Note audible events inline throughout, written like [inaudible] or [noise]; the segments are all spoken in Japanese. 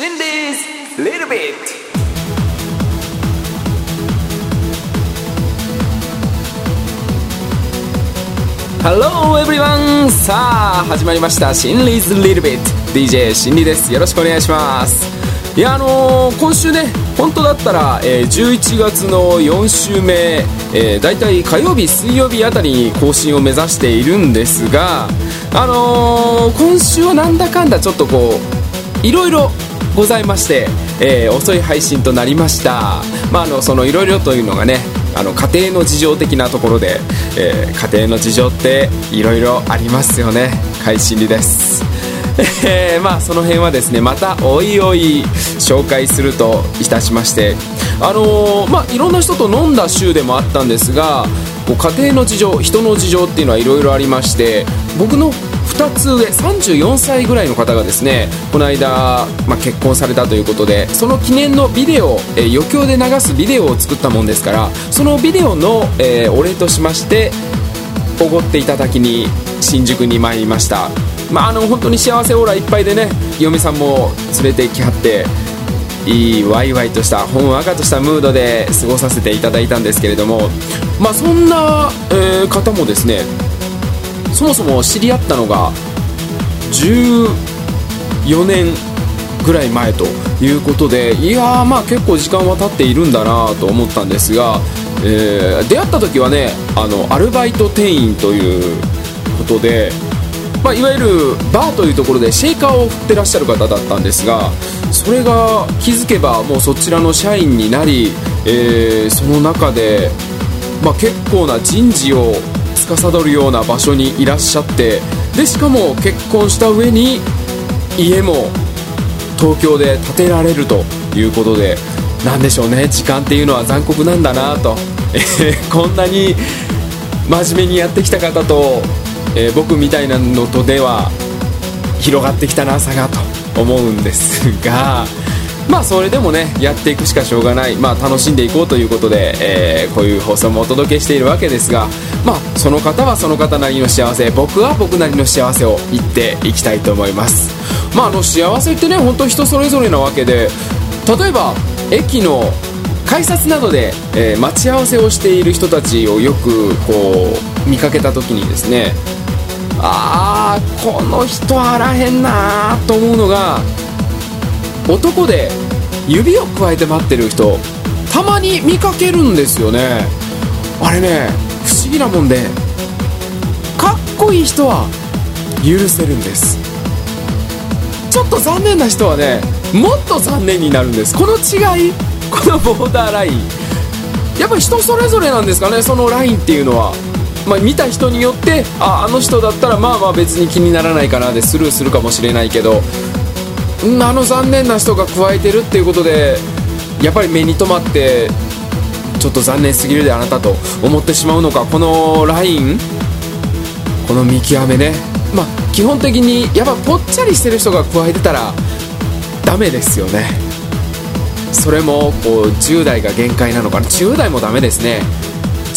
Shindy's Little Bit. Hello everyone さあ始まりました。 Shindy's Little Bit DJ シンディーです。よろしくお願いします。いやあのー、今週ね本当だったら、えー、11月の4週目、えー、だいたい火曜日水曜日あたりに更新を目指しているんですがあのー、今週はなんだかんだちょっとこういろいろございまして、えー、遅い配信となりました。まああのそのいろいろというのがねあの家庭の事情的なところで、えー、家庭の事情っていろいろありますよね。会心理です。えー、まあその辺はですねまたおいおい紹介するといたしまして。あのー、まあいろんな人と飲んだ週でもあったんですがこう家庭の事情人の事情っていうのはいろいろありまして僕の2つ上34歳ぐらいの方がですねこの間、まあ、結婚されたということでその記念のビデオ、えー、余興で流すビデオを作ったもんですからそのビデオの、えー、お礼としましておごっていただきに新宿に参りました。まああの本当に幸せオーラいっぱいでね嫁さんも連れてきはっていいワイワイとしたほんわかとしたムードで過ごさせていただいたんですけれどもまあそんな、えー、方もですねそもそも知り合ったのが14年ぐらい前ということでいやーまあ結構時間は経っているんだなと思ったんですが、えー、出会った時はねあのアルバイト店員ということで、まあ、いわゆるバーというところでシェイカーを振ってらっしゃる方だったんですがそれが気づけばもうそちらの社員になり、えー、その中で、まあ、結構な人事を司るような場所にいらっしゃってでしかも結婚した上に家も東京で建てられるということで何でしょうね。時間っていうのは残酷なんだなと、え、こんなに真面目にやってきた方と、えー、僕みたいなのとでは広がってきたな差がと思うんですがまあそれでもねやっていくしかしょうがない、まあ、楽しんでいこうということで、えー、こういう放送もお届けしているわけですがまあその方はその方なりの幸せ僕は僕なりの幸せを言っていきたいと思います。まああの幸せってね本当人それぞれなわけで例えば駅の改札などで、えー、待ち合わせをしている人たちをよくこう見かけた時にですねああこの人あらへんなーと思うのが男で指をくわえて待ってる人たまに見かけるんですよね。あれね不思議なもんでかっこいい人は許せるんです。ちょっと残念な人はねもっと残念になるんです。この違いこのボーダーライン。やっぱり人それぞれなんですかねそのラインっていうのは。まあ、見た人によってああの人だったらまあまあ別に気にならないかなでスルーするかもしれないけど。あの残念な人が加えてるっていうことでやっぱり目に留まってちょっと残念すぎるであなたと思ってしまうのかこのライン。この見極めね。まあ基本的にやっぱぽっちゃりしてる人が加えてたらダメですよね。それもこう10代が限界なのかな。10代もダメですね。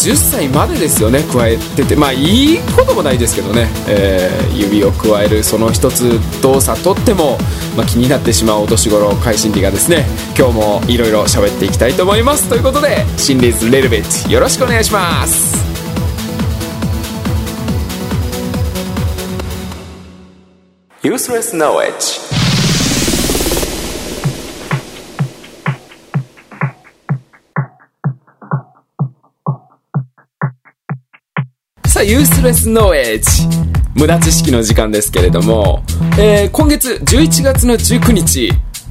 10歳までですよね加えてて。まあいいこともないですけどね、えー、指を加えるその一つ動作とっても、まあ、気になってしまうお年頃会心理がですね今日もいろいろ喋っていきたいと思います。ということで心理ズレルベットよろしくお願いします。Useless Knowledge. さあ、ユースレスノーエッジ。無駄知識の時間ですけれども、えー、今月11月の19日、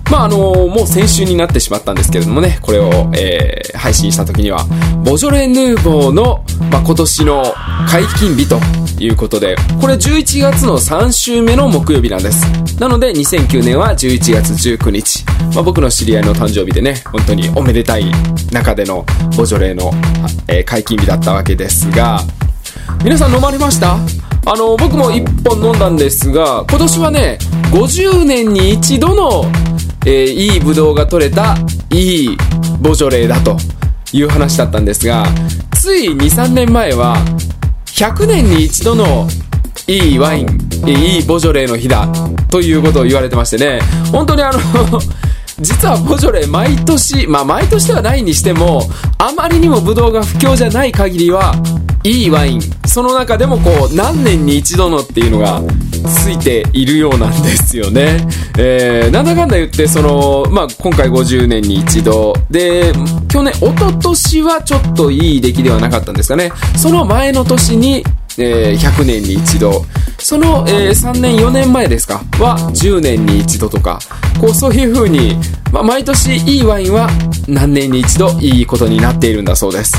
まあ、あのー、もう先週になってしまったんですけれどもね、これを、えー、配信した時には、ボジョレ・ヌーボーの、まあ、今年の解禁日ということで、これ11月の3週目の木曜日なんです。なので、2009年は11月19日。まあ、僕の知り合いの誕生日でね、本当におめでたい中でのボジョレの、えー、解禁日だったわけですが、皆さん飲まれました？あの、僕も1本飲んだんですが、今年はね、50年に一度の、えー、いいブドウが取れた、いいボジョレーだという話だったんですが、つい2、3年前は、100年に一度のいいワインいいボジョレーの日だということを言われてましてね。本当にあの [laughs] 実はボジョレー毎年、まあ毎年ではないにしても、あまりにもブドウが不況じゃない限りは、いいワイン、その中でもこう、何年に一度のっていうのが、ついているようなんですよね。えー、なんだかんだ言って、その、まあ今回50年に一度、で、去年、一昨年はちょっといい出来ではなかったんですかね。その前の年に、えー、100年に一度。その、えー、3年、4年前ですかは10年に一度とか、こうそういう風に、まあ、毎年いいワインは何年に一度いいことになっているんだそうです。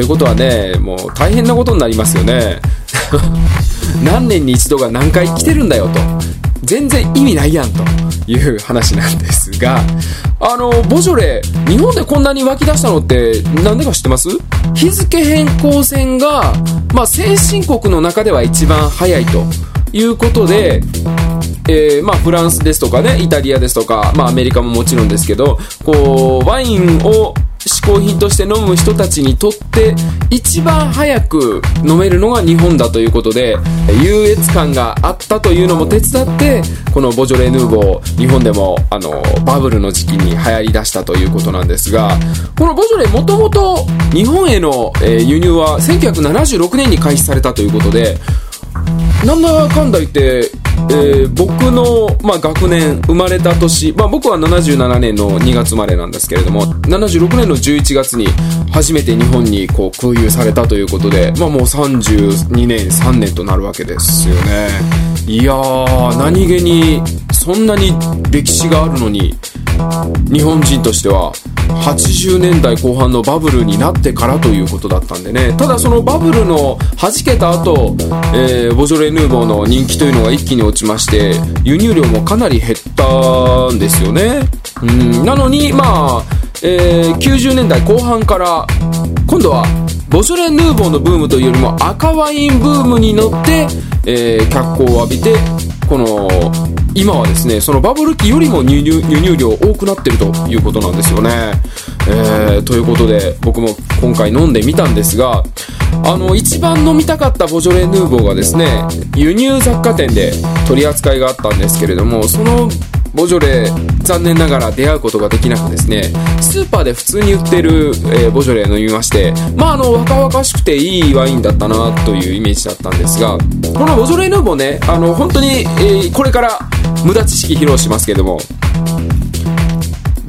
ということはね、もう大変なことになりますよね。何年に一度が何回来てるんだよと。全然意味ないやんという話なんですが、あの、ボジョレ、日本でこんなに湧き出したのってなんでか知ってます？日付変更線が、まあ、先進国の中では一番早いということで、えー、まあ、フランスですとかね、イタリアですとか、まあ、アメリカももちろんですけど、こう、ワインを嗜好品として飲む人たちにとって一番早く飲めるのが日本だということで優越感があったというのも手伝ってこのボジョレ・ヌーボー日本でもあのバブルの時期に流行りだしたということなんですがこのボジョレもともと日本への輸入は1976年に開始されたということでなんだかんだ言ってえー、僕の、まあ、学年、生まれた年、まあ、僕は77年の2月生まれなんですけれども、76年の11月に初めて日本にこう空輸されたということで、まあ、もう32年、3年となるわけですよね。いやー、何気に、そんなに歴史があるのに、日本人としては80年代後半のバブルになってからということだったんでね。ただそのバブルの弾けた後、えー、ボジョレ・ヌーボーの人気というのが一気に落ちまして輸入量もかなり減ったんですよね。うん。なのにまあ、えー、90年代後半から今度はボジョレ・ヌーボーのブームというよりも赤ワインブームに乗って、えー、脚光を浴びてこの今はですねそのバブル期よりも輸入輸入量多くなってるということなんですよね。えー、ということで僕も今回飲んでみたんですがあの一番飲みたかったボジョレ・ヌーボーがですね輸入雑貨店で取り扱いがあったんですけれどもそのボジョレ残念ながら出会うことができなくですねスーパーで普通に売ってる、えー、ボジョレ飲みましてまああの若々しくていいワインだったなというイメージだったんですがこのボジョレ・ヌーボーねあの本当に、えー、これから無駄知識披露しますけども。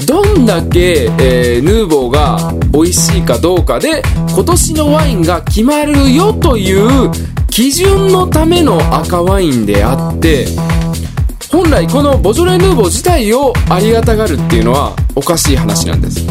どんだけ、えー、ヌーボーが美味しいかどうかで今年のワインが決まるよという基準のための赤ワインであって本来このボジョレ・ヌーボー自体をありがたがるっていうのはおかしい話なんです。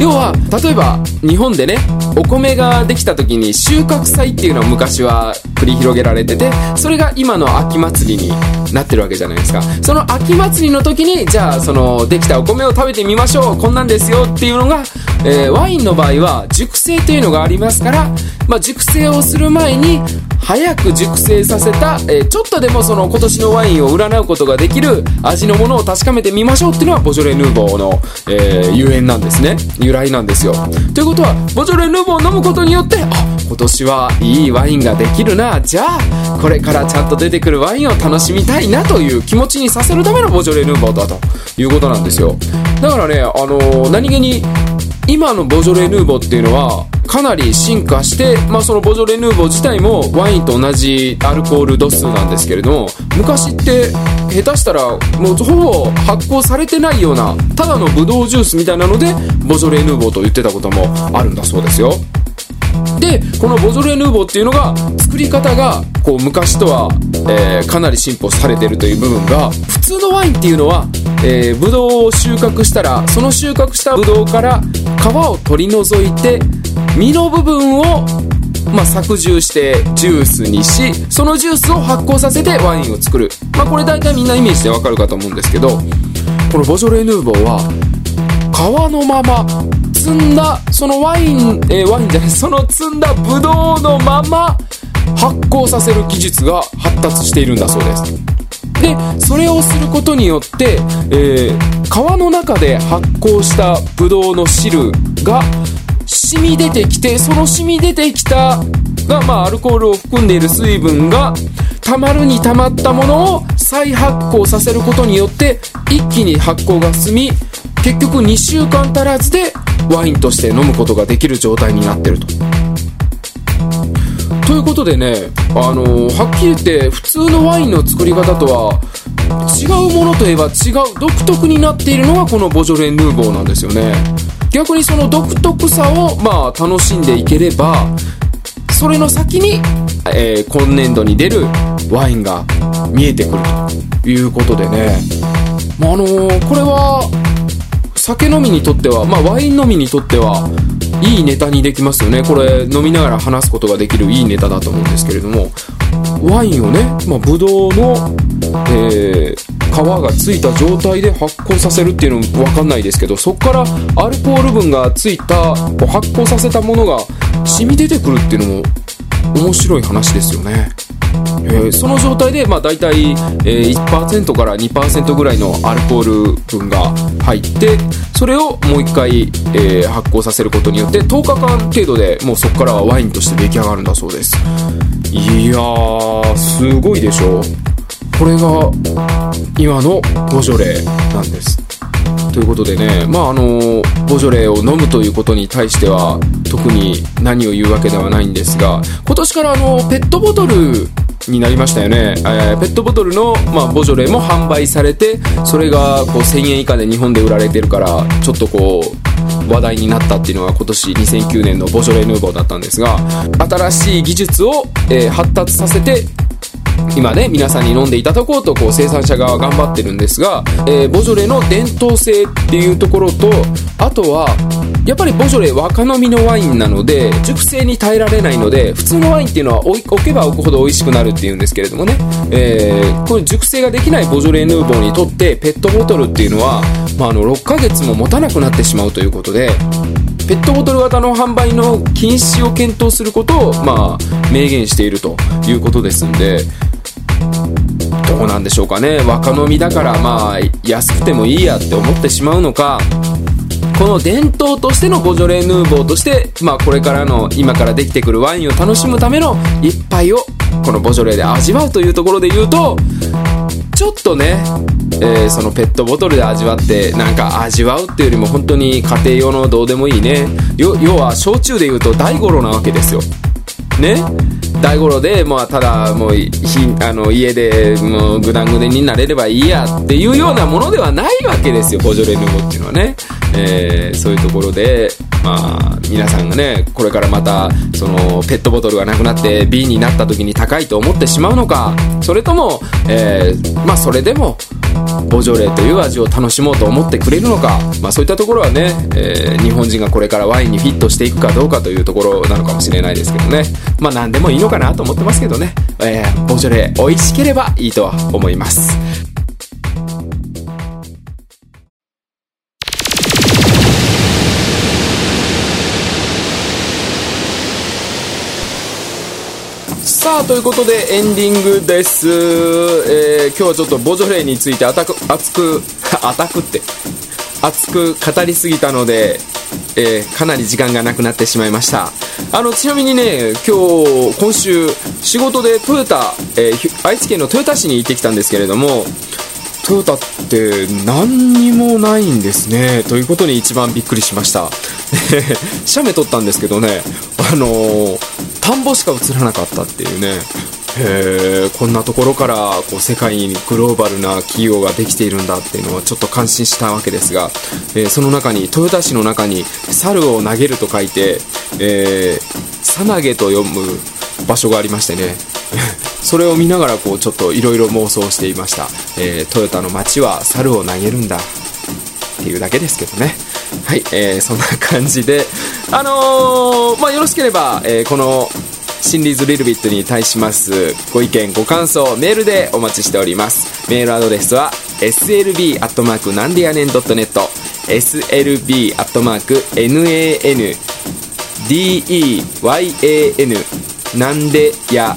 要は例えば日本でねお米ができた時に収穫祭っていうのは昔は繰り広げられててそれが今の秋祭りになってるわけじゃないですか。その秋祭りの時にじゃあそのできたお米を食べてみましょうこんなんですよっていうのが、えー、ワインの場合は熟成というのがありますから、まあ、熟成をする前に早く熟成させた、えー、ちょっとでもその今年のワインを占うことができる味のものを確かめてみましょうっていうのはボジョレ・ヌーボーの、えー、ゆえんなんですね。由来なんですよ。ということはボジョレ・ヌーボーを飲むことによってあ今年はいいワインができるなじゃあこれからちゃんと出てくるワインを楽しみたいなという気持ちにさせるためのボジョレ・ヌーボーだということなんですよだからねあのー、何気に今のボジョレ・ヌーボーっていうのはかなり進化して、まあ、そのボジョレ・ヌーボー自体もワインと同じアルコール度数なんですけれども昔って下手したらもうほぼ発酵されてないようなただのブドウジュースみたいなのでボジョレ・ヌーボーと言ってたこともあるんだそうですよ。でこのボジョレ・ヌーボーっていうのが作り方がこう昔とは、えー、かなり進歩されてるという部分が普通のワインっていうのは、えー、ブドウを収穫したらその収穫したブドウから皮を取り除いて実の部分をまあ、搾汁してジュースにしそのジュースを発酵させてワインを作る、まあ、これ大体みんなイメージでわかるかと思うんですけどこのボジョレ・ヌーボーは皮のまま積んだそのワイン、えー、ワインじゃないその積んだブドウのまま発酵させる技術が発達しているんだそうです。でそれをすることによって、えー、皮の中で発酵したブドウの汁が染み出てきてその染み出てきたが、まあ、アルコールを含んでいる水分がたまるにたまったものを再発酵させることによって一気に発酵が進み結局2週間足らずでワインとして飲むことができる状態になってると。ということでね、あのー、はっきり言って普通のワインの作り方とは違うものといえば違う独特になっているのがこのボジョレ・ヌーボーなんですよね逆にその独特さをまあ楽しんでいければそれの先に、えー、今年度に出るワインが見えてくるということでね、まあ、あのー、これは酒飲みにとっては、まあ、ワイン飲みにとってはいいネタにできますよねこれ飲みながら話すことができるいいネタだと思うんですけれどもワインをね、まあ、ブドウの、えー、皮がついた状態で発酵させるっていうのも分かんないですけどそこからアルコール分がついた発酵させたものが染み出てくるっていうのも面白い話ですよね。えー、その状態で、まあ、大体、えー、1%から2%ぐらいのアルコール分が入ってそれをもう一回、えー、発酵させることによって10日間程度でもうそこからはワインとして出来上がるんだそうです。いやーすごいでしょこれが今のボジョレなんです。ということでね、まああのボジョレーを飲むということに対しては特に何を言うわけではないんですが今年からあのペットボトルになりましたよね、えー、ペットボトルの、まあ、ボジョレも販売されてそれがこう1000円以下で日本で売られてるからちょっとこう話題になったっていうのが今年2009年のボジョレ・ヌーボーだったんですが新しい技術を、えー、発達させて今ね皆さんに飲んでいただこうとこう生産者側頑張ってるんですが、えー、ボジョレの伝統性っていうところとあとはやっぱりボジョレ若飲みのワインなので熟成に耐えられないので普通のワインっていうのは置けば置くほど美味しくなるっていうんですけれどもね、えー、これ熟成ができないボジョレ・ヌーボーにとってペットボトルっていうのは、まあ、あの6ヶ月も持たなくなってしまうということでペットボトル型の販売の禁止を検討することを、まあ、明言しているということですんでどうなんでしょうかね。若飲みだからまあ安くてもいいやって思ってしまうのかこの伝統としてのボジョレ・ヌーボーとして、まあ、これからの今からできてくるワインを楽しむための一杯をこのボジョレで味わうというところで言うとちょっとね、えー、そのペットボトルで味わってなんか味わうっていうよりも本当に家庭用のどうでもいいね。要は焼酎で言うと大五郎なわけですよ。ね？大五郎で、まあ、ただもうひあの家でもうグダングデになれればいいやっていうようなものではないわけですよボジョレ・ヌーボーっていうのはね、えー、そういうところでまあ皆さんがねこれからまたそのペットボトルがなくなって瓶になった時に高いと思ってしまうのかそれとも、えー、まあそれでもボジョレーという味を楽しもうと思ってくれるのか、まあ、そういったところはね、えー、日本人がこれからワインにフィットしていくかどうかというところなのかもしれないですけどね。まあ何でもいいのかなと思ってますけどね、えー、ボジョレー美味しければいいとは思います。さあということでエンディングです、えー、今日はちょっとボジョレーについて熱く熱く熱くって。熱く語りすぎたので、えー、かなり時間がなくなってしまいました。あのちなみにね今日今週仕事でトヨタ、えー、愛知県の豊田市に行ってきたんですけれどもトヨタって何にもないんですね。ということに一番びっくりしました。[laughs] 写メ撮ったんですけどね。あのー、田んぼしか映らなかったっていうね。へこんなところからこう世界にグローバルな企業ができているんだっていうのはちょっと感心したわけですが、えー、その中に豊田市の中に「猿を投げる」と書いて「えー、さなげ」と読む場所がありましてね。[laughs] それを見ながらこうちょっといろいろ妄想していました、えー、トヨタの街は猿を投げるんだっていうだけですけどね。はい、えー、そんな感じであのー、まあよろしければ、えー、このシンリーズリルビットに対しますご意見ご感想メールでお待ちしております。メールアドレスは slb アットマークなんでやねん .net slb アットマーク nan deyan なんでや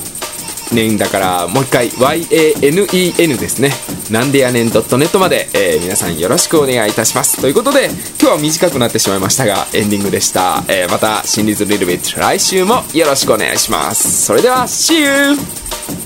ねんだからもう一回 YANEN ですね。なんでやねん .net まで、えー、皆さんよろしくお願いいたします。ということで今日は短くなってしまいましたがエンディングでした、えー、また新リズリルビット来週もよろしくお願いします。それでは See you!